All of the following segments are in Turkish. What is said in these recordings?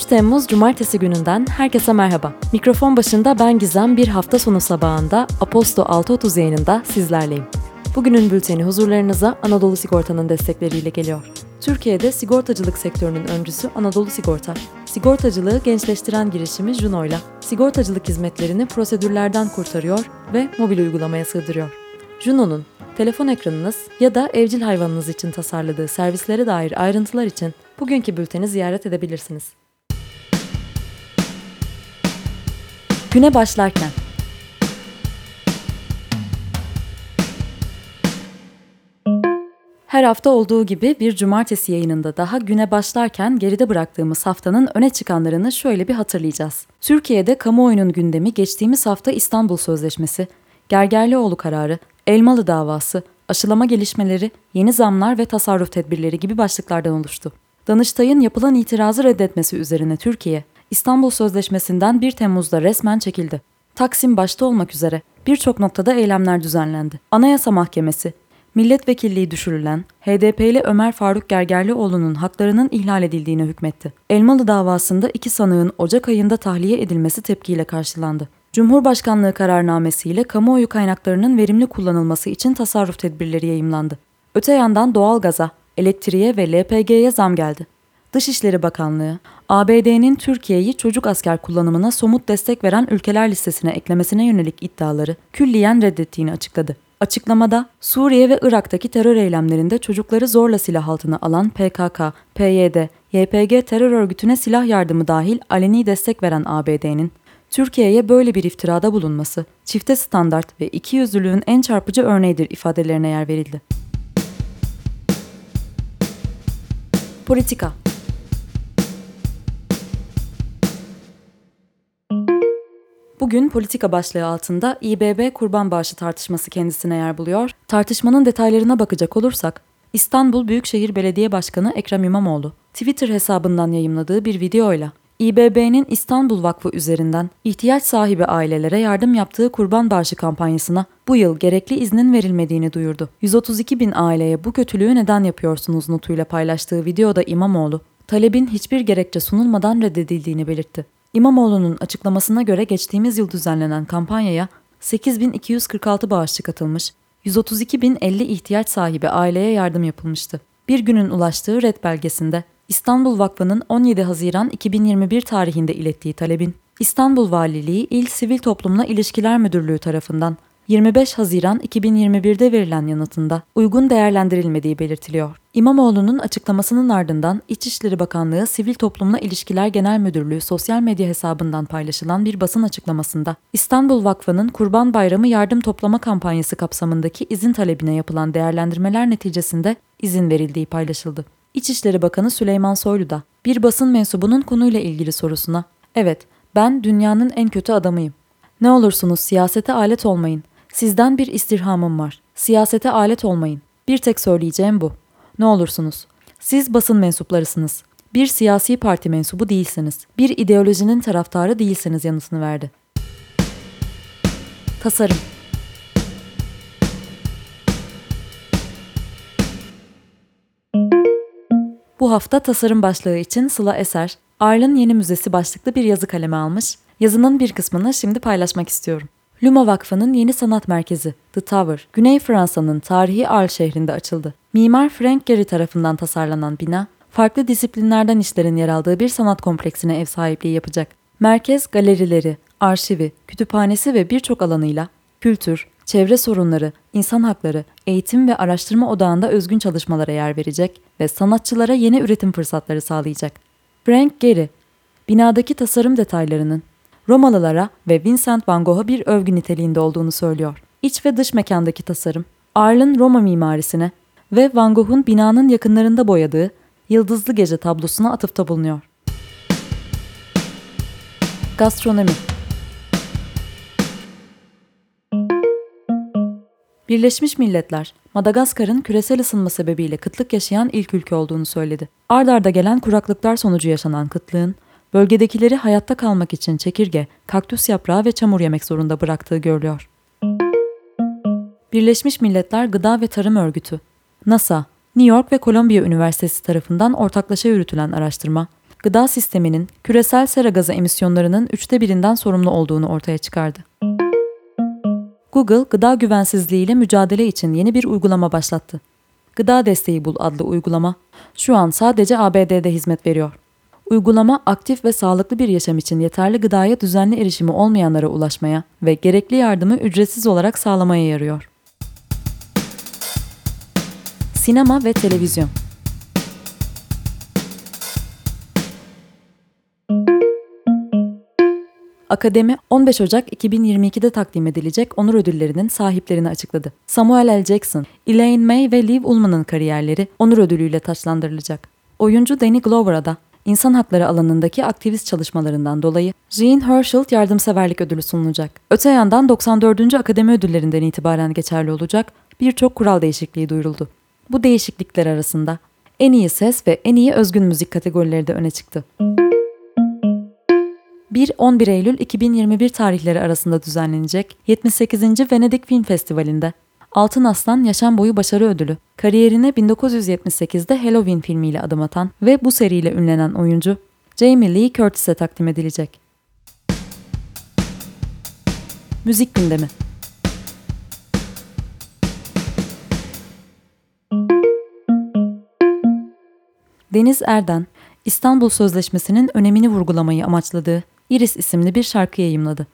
3 Temmuz Cumartesi gününden herkese merhaba. Mikrofon başında ben Gizem bir hafta sonu sabahında Aposto 6.30 yayınında sizlerleyim. Bugünün bülteni huzurlarınıza Anadolu Sigorta'nın destekleriyle geliyor. Türkiye'de sigortacılık sektörünün öncüsü Anadolu Sigorta. Sigortacılığı gençleştiren girişimi Juno'yla sigortacılık hizmetlerini prosedürlerden kurtarıyor ve mobil uygulamaya sığdırıyor. Juno'nun telefon ekranınız ya da evcil hayvanınız için tasarladığı servislere dair ayrıntılar için bugünkü bülteni ziyaret edebilirsiniz. Güne başlarken Her hafta olduğu gibi bir cumartesi yayınında daha güne başlarken geride bıraktığımız haftanın öne çıkanlarını şöyle bir hatırlayacağız. Türkiye'de kamuoyunun gündemi geçtiğimiz hafta İstanbul Sözleşmesi, Gergerlioğlu kararı, Elmalı davası, aşılama gelişmeleri, yeni zamlar ve tasarruf tedbirleri gibi başlıklardan oluştu. Danıştay'ın yapılan itirazı reddetmesi üzerine Türkiye, İstanbul Sözleşmesi'nden 1 Temmuz'da resmen çekildi. Taksim başta olmak üzere birçok noktada eylemler düzenlendi. Anayasa Mahkemesi, milletvekilliği düşürülen HDP'li Ömer Faruk Gergerlioğlu'nun haklarının ihlal edildiğine hükmetti. Elmalı davasında iki sanığın Ocak ayında tahliye edilmesi tepkiyle karşılandı. Cumhurbaşkanlığı kararnamesiyle kamuoyu kaynaklarının verimli kullanılması için tasarruf tedbirleri yayımlandı. Öte yandan doğalgaza, elektriğe ve LPG'ye zam geldi. Dışişleri Bakanlığı, ABD'nin Türkiye'yi çocuk asker kullanımına somut destek veren ülkeler listesine eklemesine yönelik iddiaları külliyen reddettiğini açıkladı. Açıklamada Suriye ve Irak'taki terör eylemlerinde çocukları zorla silah altına alan PKK, PYD, YPG terör örgütüne silah yardımı dahil aleni destek veren ABD'nin Türkiye'ye böyle bir iftirada bulunması, çifte standart ve ikiyüzlülüğün en çarpıcı örneğidir ifadelerine yer verildi. Politika Bugün politika başlığı altında İBB kurban bağışı tartışması kendisine yer buluyor. Tartışmanın detaylarına bakacak olursak, İstanbul Büyükşehir Belediye Başkanı Ekrem İmamoğlu, Twitter hesabından yayımladığı bir videoyla İBB'nin İstanbul Vakfı üzerinden ihtiyaç sahibi ailelere yardım yaptığı kurban bağışı kampanyasına bu yıl gerekli iznin verilmediğini duyurdu. 132 bin aileye bu kötülüğü neden yapıyorsunuz notuyla paylaştığı videoda İmamoğlu, talebin hiçbir gerekçe sunulmadan reddedildiğini belirtti. İmamoğlu'nun açıklamasına göre geçtiğimiz yıl düzenlenen kampanyaya 8246 bağışçı katılmış, 132.050 ihtiyaç sahibi aileye yardım yapılmıştı. Bir günün ulaştığı red belgesinde İstanbul Vakfı'nın 17 Haziran 2021 tarihinde ilettiği talebin İstanbul Valiliği İl Sivil Toplumla İlişkiler Müdürlüğü tarafından 25 Haziran 2021'de verilen yanıtında uygun değerlendirilmediği belirtiliyor. İmamoğlu'nun açıklamasının ardından İçişleri Bakanlığı Sivil Toplumla İlişkiler Genel Müdürlüğü sosyal medya hesabından paylaşılan bir basın açıklamasında İstanbul Vakfı'nın Kurban Bayramı yardım toplama kampanyası kapsamındaki izin talebine yapılan değerlendirmeler neticesinde izin verildiği paylaşıldı. İçişleri Bakanı Süleyman Soylu da bir basın mensubunun konuyla ilgili sorusuna "Evet, ben dünyanın en kötü adamıyım. Ne olursunuz siyasete alet olmayın. Sizden bir istirhamım var. Siyasete alet olmayın. Bir tek söyleyeceğim bu. Ne olursunuz. Siz basın mensuplarısınız. Bir siyasi parti mensubu değilsiniz. Bir ideolojinin taraftarı değilsiniz yanıtını verdi. Tasarım Bu hafta tasarım başlığı için Sıla Eser, Arl'ın Yeni Müzesi başlıklı bir yazı kaleme almış. Yazının bir kısmını şimdi paylaşmak istiyorum. Luma Vakfı'nın yeni sanat merkezi The Tower, Güney Fransa'nın tarihi Arles şehrinde açıldı. Mimar Frank Gehry tarafından tasarlanan bina, farklı disiplinlerden işlerin yer aldığı bir sanat kompleksine ev sahipliği yapacak. Merkez galerileri, arşivi, kütüphanesi ve birçok alanıyla kültür, çevre sorunları, insan hakları, eğitim ve araştırma odağında özgün çalışmalara yer verecek ve sanatçılara yeni üretim fırsatları sağlayacak. Frank Gehry, binadaki tasarım detaylarının Romalılara ve Vincent van Gogh'a bir övgü niteliğinde olduğunu söylüyor. İç ve dış mekandaki tasarım, Arl'ın Roma mimarisine ve Van Gogh'un binanın yakınlarında boyadığı Yıldızlı Gece tablosuna atıfta bulunuyor. Gastronomi Birleşmiş Milletler, Madagaskar'ın küresel ısınma sebebiyle kıtlık yaşayan ilk ülke olduğunu söyledi. Ard arda gelen kuraklıklar sonucu yaşanan kıtlığın, bölgedekileri hayatta kalmak için çekirge, kaktüs yaprağı ve çamur yemek zorunda bıraktığı görülüyor. Birleşmiş Milletler Gıda ve Tarım Örgütü, NASA, New York ve Columbia Üniversitesi tarafından ortaklaşa yürütülen araştırma, gıda sisteminin küresel sera gazı emisyonlarının üçte birinden sorumlu olduğunu ortaya çıkardı. Google, gıda güvensizliğiyle mücadele için yeni bir uygulama başlattı. Gıda Desteği Bul adlı uygulama, şu an sadece ABD'de hizmet veriyor. Uygulama, aktif ve sağlıklı bir yaşam için yeterli gıdaya düzenli erişimi olmayanlara ulaşmaya ve gerekli yardımı ücretsiz olarak sağlamaya yarıyor. Sinema ve televizyon Akademi 15 Ocak 2022'de takdim edilecek onur ödüllerinin sahiplerini açıkladı. Samuel L. Jackson, Elaine May ve Liv Ullman'ın kariyerleri onur ödülüyle taçlandırılacak. Oyuncu Danny Glover'a da insan hakları alanındaki aktivist çalışmalarından dolayı Jean Herschel Yardımseverlik Ödülü sunulacak. Öte yandan 94. Akademi Ödüllerinden itibaren geçerli olacak birçok kural değişikliği duyuruldu. Bu değişiklikler arasında en iyi ses ve en iyi özgün müzik kategorileri de öne çıktı. 1-11 Eylül 2021 tarihleri arasında düzenlenecek 78. Venedik Film Festivali'nde Altın Aslan Yaşam Boyu Başarı Ödülü, kariyerine 1978'de Halloween filmiyle adım atan ve bu seriyle ünlenen oyuncu Jamie Lee Curtis'e takdim edilecek. Müzik gündemi Deniz Erden, İstanbul Sözleşmesi'nin önemini vurgulamayı amaçladığı Iris isimli bir şarkı yayımladı.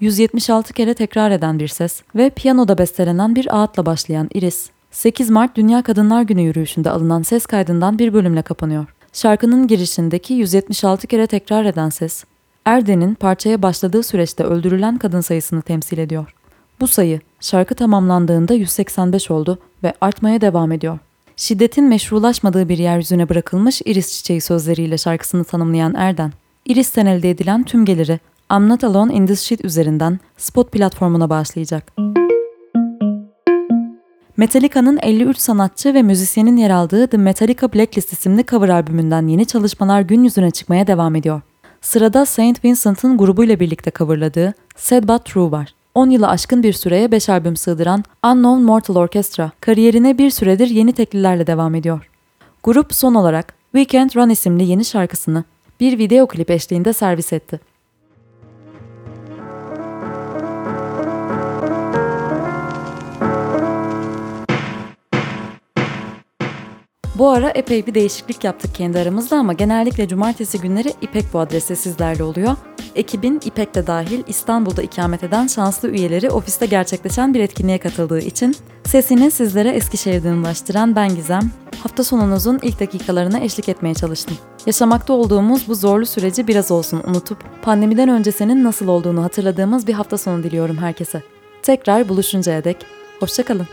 176 kere tekrar eden bir ses ve piyanoda bestelenen bir ağıtla başlayan Iris, 8 Mart Dünya Kadınlar Günü yürüyüşünde alınan ses kaydından bir bölümle kapanıyor. Şarkının girişindeki 176 kere tekrar eden ses, Erden'in parçaya başladığı süreçte öldürülen kadın sayısını temsil ediyor. Bu sayı şarkı tamamlandığında 185 oldu ve artmaya devam ediyor. Şiddetin meşrulaşmadığı bir yeryüzüne bırakılmış iris çiçeği sözleriyle şarkısını tanımlayan Erden, Iris'ten elde edilen tüm geliri I'm Not Alone in This Shit üzerinden Spot platformuna bağışlayacak. Metallica'nın 53 sanatçı ve müzisyenin yer aldığı The Metallica Blacklist isimli cover albümünden yeni çalışmalar gün yüzüne çıkmaya devam ediyor. Sırada Saint Vincent'ın grubuyla birlikte coverladığı Sad But True var. 10 yılı aşkın bir süreye 5 albüm sığdıran Unknown Mortal Orchestra kariyerine bir süredir yeni teklilerle devam ediyor. Grup son olarak Weekend Run isimli yeni şarkısını bir video klip eşliğinde servis etti. Bu ara epey bir değişiklik yaptık kendi aramızda ama genellikle cumartesi günleri İpek bu adrese sizlerle oluyor. Ekibin İpek de dahil İstanbul'da ikamet eden şanslı üyeleri ofiste gerçekleşen bir etkinliğe katıldığı için sesini sizlere Eskişehir'den ulaştıran ben Gizem, hafta sonunuzun ilk dakikalarına eşlik etmeye çalıştım. Yaşamakta olduğumuz bu zorlu süreci biraz olsun unutup pandemiden öncesinin nasıl olduğunu hatırladığımız bir hafta sonu diliyorum herkese. Tekrar buluşuncaya dek, hoşçakalın.